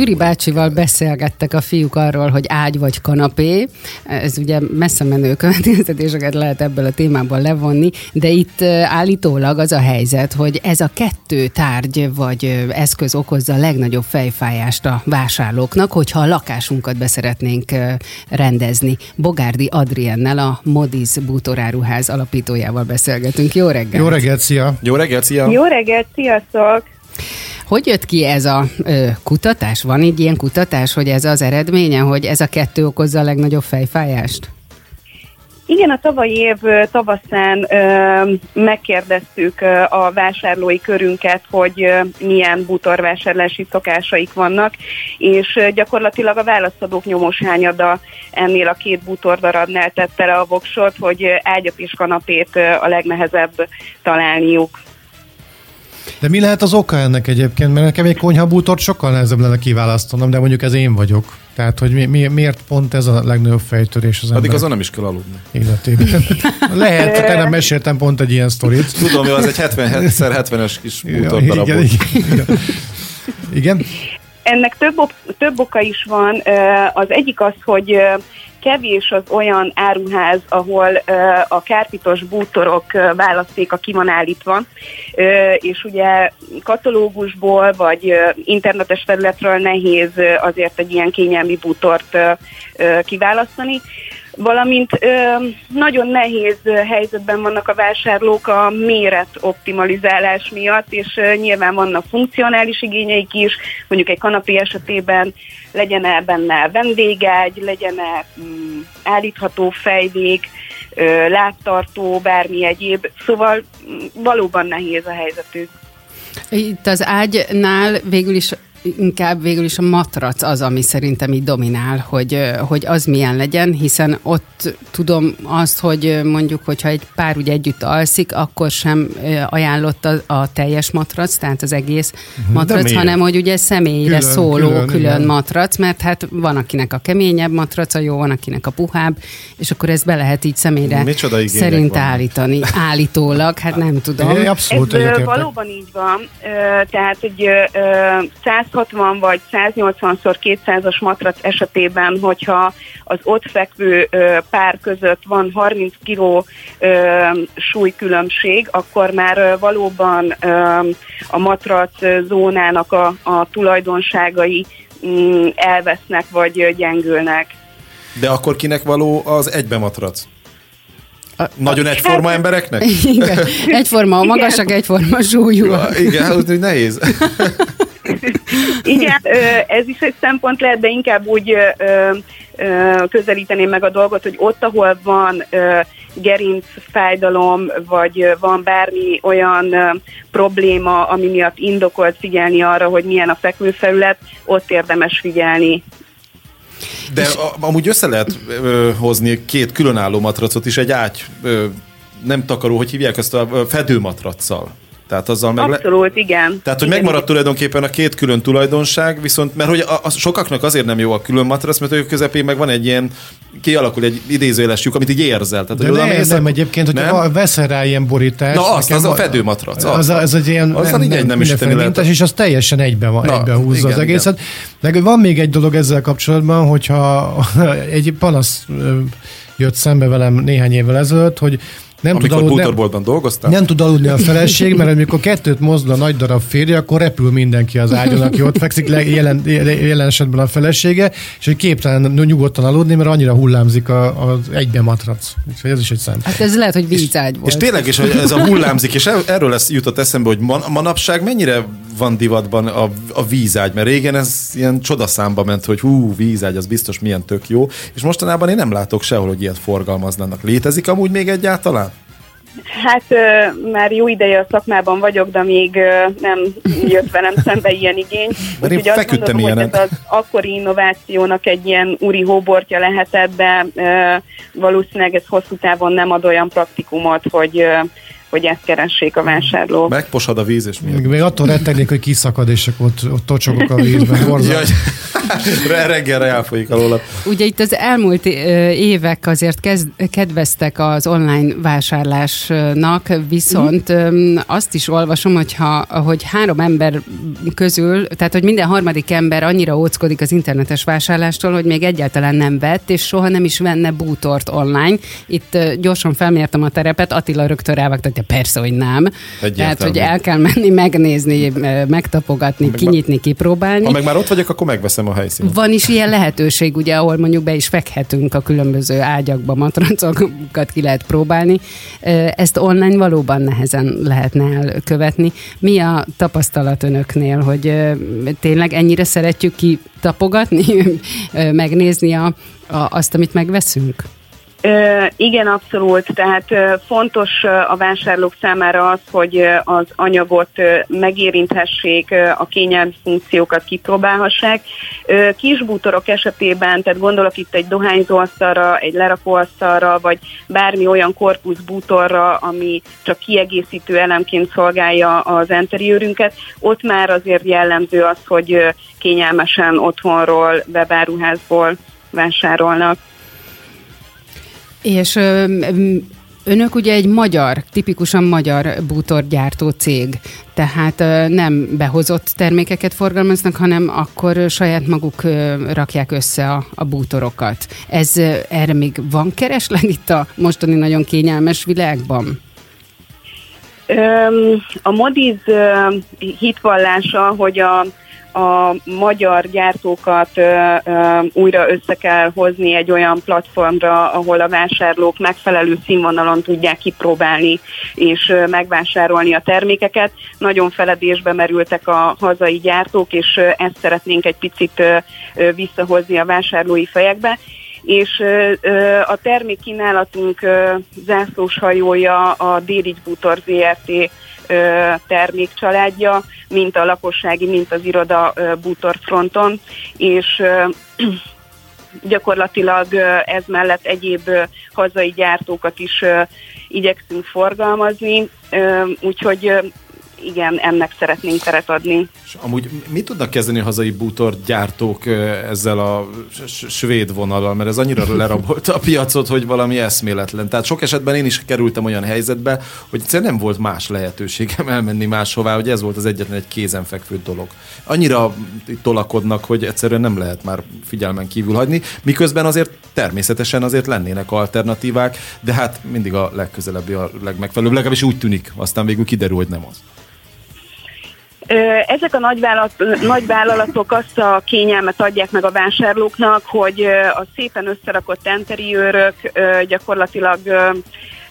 Gyuri bácsival beszélgettek a fiúk arról, hogy ágy vagy kanapé. Ez ugye messze menő következtetéseket lehet ebből a témából levonni, de itt állítólag az a helyzet, hogy ez a kettő tárgy vagy eszköz okozza a legnagyobb fejfájást a vásárlóknak, hogyha a lakásunkat beszeretnénk rendezni. Bogárdi Adriennel, a Modiz bútoráruház alapítójával beszélgetünk. Jó reggelt! Jó reggelt, szia! Jó reggelt, szia! Jó reggelt, sziasztok! Hogy jött ki ez a ö, kutatás? Van egy ilyen kutatás, hogy ez az eredménye, hogy ez a kettő okozza a legnagyobb fejfájást? Igen, a tavalyi év tavaszán ö, megkérdeztük ö, a vásárlói körünket, hogy ö, milyen bútorvásárlási szokásaik vannak, és ö, gyakorlatilag a válaszadók nyomos hányada ennél a két bútordarabnál tette le a voksot, hogy ágyat és kanapét ö, a legnehezebb találniuk. De mi lehet az oka ennek egyébként? Mert nekem egy konyhabútort sokkal nehezebb lenne kiválasztanom, de mondjuk ez én vagyok. Tehát, hogy mi, mi, miért pont ez a legnagyobb fejtörés az Addig azon nem is kell aludni. életében. Lehet, te nem meséltem pont egy ilyen sztorit. Tudom, hogy az egy 70x70-es kis bútor darab igen, igen, igen. igen? Ennek több, több oka is van. Az egyik az, hogy kevés az olyan áruház, ahol a kárpitos bútorok ö, választéka ki van állítva, és ugye katalógusból vagy internetes felületről nehéz azért egy ilyen kényelmi bútort kiválasztani valamint ö, nagyon nehéz helyzetben vannak a vásárlók a méret optimalizálás miatt, és ö, nyilván vannak funkcionális igényeik is, mondjuk egy kanapé esetében legyen-e benne vendégágy, legyen-e mm, állítható fejvég, ö, láttartó, bármi egyéb, szóval valóban nehéz a helyzetük. Itt az ágynál végül is inkább végül is a matrac az, ami szerintem így dominál, hogy, hogy az milyen legyen, hiszen ott tudom azt, hogy mondjuk, hogyha egy pár ugye együtt alszik, akkor sem ajánlott a, a teljes matrac, tehát az egész matrac, miért? hanem hogy ugye személyre Külön, szóló külön, külön, külön igen. matrac, mert hát van akinek a keményebb matraca jó, van akinek a puhább, és akkor ezt be lehet így személyre szerint vannak. állítani. Állítólag, hát nem tudom. Én abszolút Ez valóban így van, tehát egy ö, ö, 160 vagy 180-szor 200-as matrac esetében, hogyha az ott fekvő pár között van 30 kg súlykülönbség, akkor már valóban a matrac zónának a, a tulajdonságai mm, elvesznek vagy gyengülnek. De akkor kinek való az egybe matrac? Nagyon egyforma embereknek? Igen. Egyforma a magasak, egyforma súlyú. Ja, Igen, az úgy nehéz. Igen, ez is egy szempont lehet, de inkább úgy közelíteném meg a dolgot, hogy ott, ahol van gerinc fájdalom, vagy van bármi olyan probléma, ami miatt indokolt figyelni arra, hogy milyen a fekvőfelület, ott érdemes figyelni. De a, amúgy össze lehet ö, hozni két különálló matracot is egy ágy, ö, nem takaró, hogy hívják ezt a ö, fedőmatracsal. Tehát azzal meg le... Abszolút, igen. Tehát, hogy igen, megmaradt tulajdonképpen a két külön tulajdonság, viszont, mert hogy a, a, sokaknak azért nem jó a külön matrac, mert ők közepén meg van egy ilyen, kialakul egy idézőjeles lyuk, amit így érzel. Tehát, De hogy oda nem, nem egyébként, hogy nem? ha veszel rá ilyen borítást. Na azt, az a fedőmatrac. Az, az, az egy ilyen Azzal így egy nem is mintás, és az teljesen egyben, van, Na, egyben húzza igen, az egészet. De van még egy dolog ezzel kapcsolatban, hogyha egy panasz jött szembe velem néhány évvel ezelőtt, hogy nem tud, Amikor aludni, nem, bútorboltban dolgoztam. nem tud aludni a feleség, mert amikor kettőt mozdul a nagy darab férje, akkor repül mindenki az ágyon, aki ott fekszik, le, jelen, jelen esetben a felesége, és hogy képtelen nyugodtan aludni, mert annyira hullámzik a- az egyben matrac. Úgyhogy ez is egy szempont. Hát ez lehet, hogy vízágy volt. És tényleg is, hogy ez a hullámzik, és er- erről lesz jutott eszembe, hogy man, manapság mennyire van divatban a, a vízágy, mert régen ez ilyen csodaszámba ment, hogy hú, vízágy, az biztos milyen tök jó, és mostanában én nem látok sehol, hogy ilyet forgalmaznának. Létezik amúgy még egyáltalán? Hát ö, már jó ideje a szakmában vagyok, de még ö, nem jött velem szembe ilyen igény. Mert én Úgyhogy azt feküdtem gondolom, hogy ez az akkori innovációnak egy ilyen úri hóbortja lehetett, de ö, valószínűleg ez hosszú távon nem ad olyan praktikumot, hogy, ö, hogy ezt keressék a vásárlók. Megposad a víz, és? Még, még attól rettegnék, hogy kiszakad, és akkor ott, ott tocsogok a vízben. Jaj, Reggelre elfolyik alóla. Ugye itt az elmúlt évek azért kezd, kedveztek az online vásárlásnak, viszont mm. azt is olvasom, hogyha, hogy három ember közül, tehát hogy minden harmadik ember annyira óckodik az internetes vásárlástól, hogy még egyáltalán nem vett, és soha nem is venne bútort online. Itt gyorsan felmértem a terepet, Attila rögtön rávágta, hogy persze, hogy nem. Egyértelmű. Tehát, hogy el kell menni, megnézni, megtapogatni, meg kinyitni, kipróbálni. Ha meg már ott vagyok, akkor megveszem a helyszínt. Van is ilyen lehetőség, ugye, ahol mondjuk be is fekhetünk a különböző ágyakba, matrancokat ki lehet próbálni. Ezt online valóban nehezen lehetne elkövetni. Mi a tapasztalat önöknél, hogy tényleg ennyire szeretjük ki tapogatni, megnézni a, a, azt, amit megveszünk? Igen, abszolút. Tehát fontos a vásárlók számára az, hogy az anyagot megérinthessék, a kényelmi funkciókat kipróbálhassák. Kisbútorok esetében, tehát gondolok itt egy dohányzóasztalra, egy lerakóasztalra, vagy bármi olyan korpuszbútorra, ami csak kiegészítő elemként szolgálja az enteriőrünket, ott már azért jellemző az, hogy kényelmesen otthonról, webáruházból vásárolnak. És Önök ugye egy magyar, tipikusan magyar bútorgyártó cég, tehát nem behozott termékeket forgalmaznak, hanem akkor saját maguk rakják össze a, a bútorokat. Ez erre még van kereslet itt a mostani nagyon kényelmes világban? A Modiz hitvallása, hogy a a magyar gyártókat ö, ö, újra össze kell hozni egy olyan platformra, ahol a vásárlók megfelelő színvonalon tudják kipróbálni és ö, megvásárolni a termékeket. Nagyon feledésbe merültek a hazai gyártók, és ö, ezt szeretnénk egy picit ö, ö, visszahozni a vásárlói fejekbe és a termékkínálatunk zászlós hajója a Déligy Bútor ZRT termékcsaládja, mint a lakossági, mint az iroda bútor fronton, és gyakorlatilag ez mellett egyéb hazai gyártókat is igyekszünk forgalmazni, úgyhogy igen, ennek szeretnénk teret adni. És amúgy mit tudnak kezdeni a hazai bútorgyártók ezzel a svéd vonalal, mert ez annyira lerabolta a piacot, hogy valami eszméletlen. Tehát sok esetben én is kerültem olyan helyzetbe, hogy egyszerűen nem volt más lehetőségem elmenni máshová, hogy ez volt az egyetlen egy kézenfekvő dolog. Annyira tolakodnak, hogy egyszerűen nem lehet már figyelmen kívül hagyni, miközben azért természetesen azért lennének alternatívák, de hát mindig a legközelebbi a legmegfelelőbb, legalábbis úgy tűnik, aztán végül kiderül, hogy nem az. Ezek a nagyvállalat, nagyvállalatok azt a kényelmet adják meg a vásárlóknak, hogy a szépen összerakott enteriőrök gyakorlatilag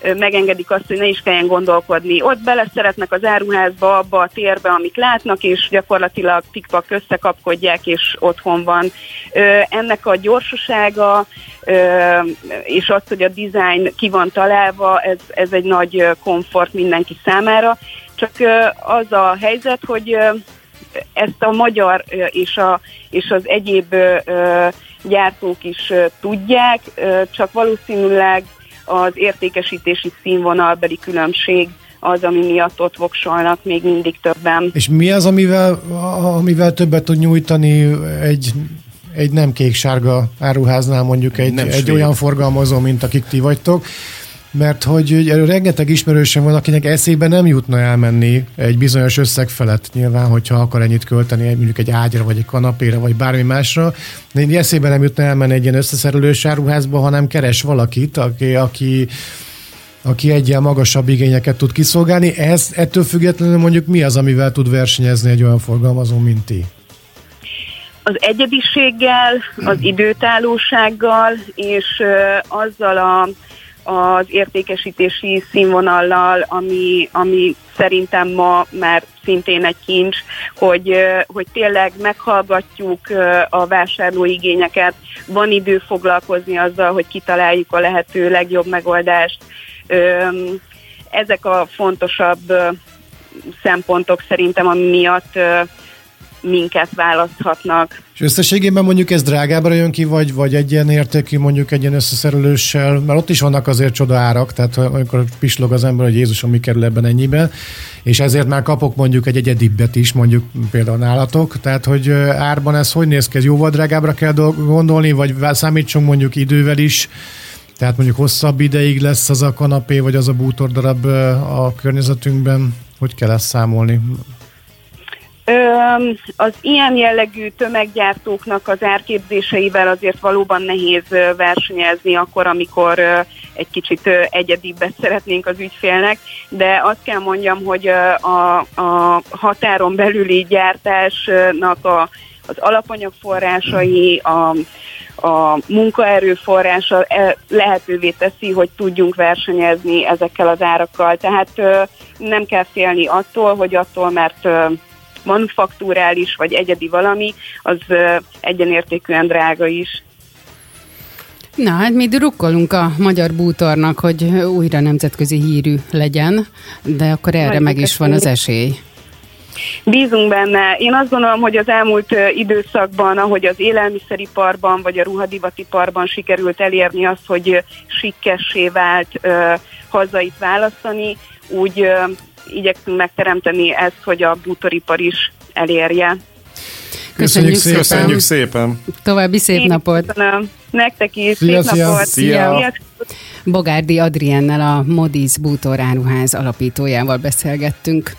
megengedik azt, hogy ne is kelljen gondolkodni. Ott bele szeretnek az áruházba, abba a térbe, amit látnak, és gyakorlatilag tikpak összekapkodják, és otthon van. Ennek a gyorsasága, és az, hogy a design ki van találva, ez, ez egy nagy komfort mindenki számára. Csak az a helyzet, hogy ezt a magyar és, a, és az egyéb gyártók is tudják, csak valószínűleg az értékesítési színvonalbeli különbség az, ami miatt ott voksolnak még mindig többen. És mi az, amivel, amivel többet tud nyújtani egy egy nem kék-sárga áruháznál mondjuk egy, egy olyan forgalmazó, mint akik ti vagytok, mert hogy rengeteg ismerősöm van, akinek eszébe nem jutna elmenni egy bizonyos összeg felett, nyilván, hogyha akar ennyit költeni, mondjuk egy ágyra, vagy egy kanapéra, vagy bármi másra, de eszébe nem jutna elmenni egy ilyen összeszerelős áruházba, hanem keres valakit, aki, aki aki egyel magasabb igényeket tud kiszolgálni. Ez ettől függetlenül mondjuk mi az, amivel tud versenyezni egy olyan forgalmazó, mint ti? Az egyediséggel, az időtállósággal, és azzal a az értékesítési színvonallal, ami, ami szerintem ma már szintén egy kincs, hogy, hogy tényleg meghallgatjuk a vásárlóigényeket, van idő foglalkozni azzal, hogy kitaláljuk a lehető legjobb megoldást. Ezek a fontosabb szempontok szerintem, ami miatt minket választhatnak. És összességében mondjuk ez drágábbra jön ki, vagy, vagy egy ilyen értékű, mondjuk egy ilyen összeszereléssel, mert ott is vannak azért csoda árak, tehát amikor pislog az ember, hogy Jézusom, mi kerül ebben ennyiben, és ezért már kapok mondjuk egy egyedibbet is, mondjuk például nálatok, tehát hogy árban ez hogy néz ki, ez jóval drágábbra kell gondolni, vagy számítsunk mondjuk idővel is, tehát mondjuk hosszabb ideig lesz az a kanapé, vagy az a bútordarab a környezetünkben, hogy kell ezt számolni? Az ilyen jellegű tömeggyártóknak az árképzéseivel azért valóban nehéz versenyezni akkor, amikor egy kicsit egyedibbet szeretnénk az ügyfélnek, de azt kell mondjam, hogy a, a határon belüli gyártásnak a, az alapanyagforrásai, a, a munkaerőforrása lehetővé teszi, hogy tudjunk versenyezni ezekkel az árakkal. Tehát nem kell félni attól, hogy attól, mert manufaktúrális vagy egyedi valami, az egyenértékűen drága is. Na, hát mi drukkolunk a magyar bútornak, hogy újra nemzetközi hírű legyen, de akkor erre Nagy meg is van az esély. Bízunk benne. Én azt gondolom, hogy az elmúlt időszakban, ahogy az élelmiszeriparban vagy a ruhadivatiparban sikerült elérni azt, hogy sikkessé vált hazait választani, úgy igyekszünk megteremteni ezt, hogy a bútoripar is elérje. Köszönjük, szépen. Köszönjük szépen. További szép Én napot. Köszönöm. Nektek is szia, szép szia. napot. Szia. szia. Bogárdi Adriennel a Modis Bútoráruház alapítójával beszélgettünk.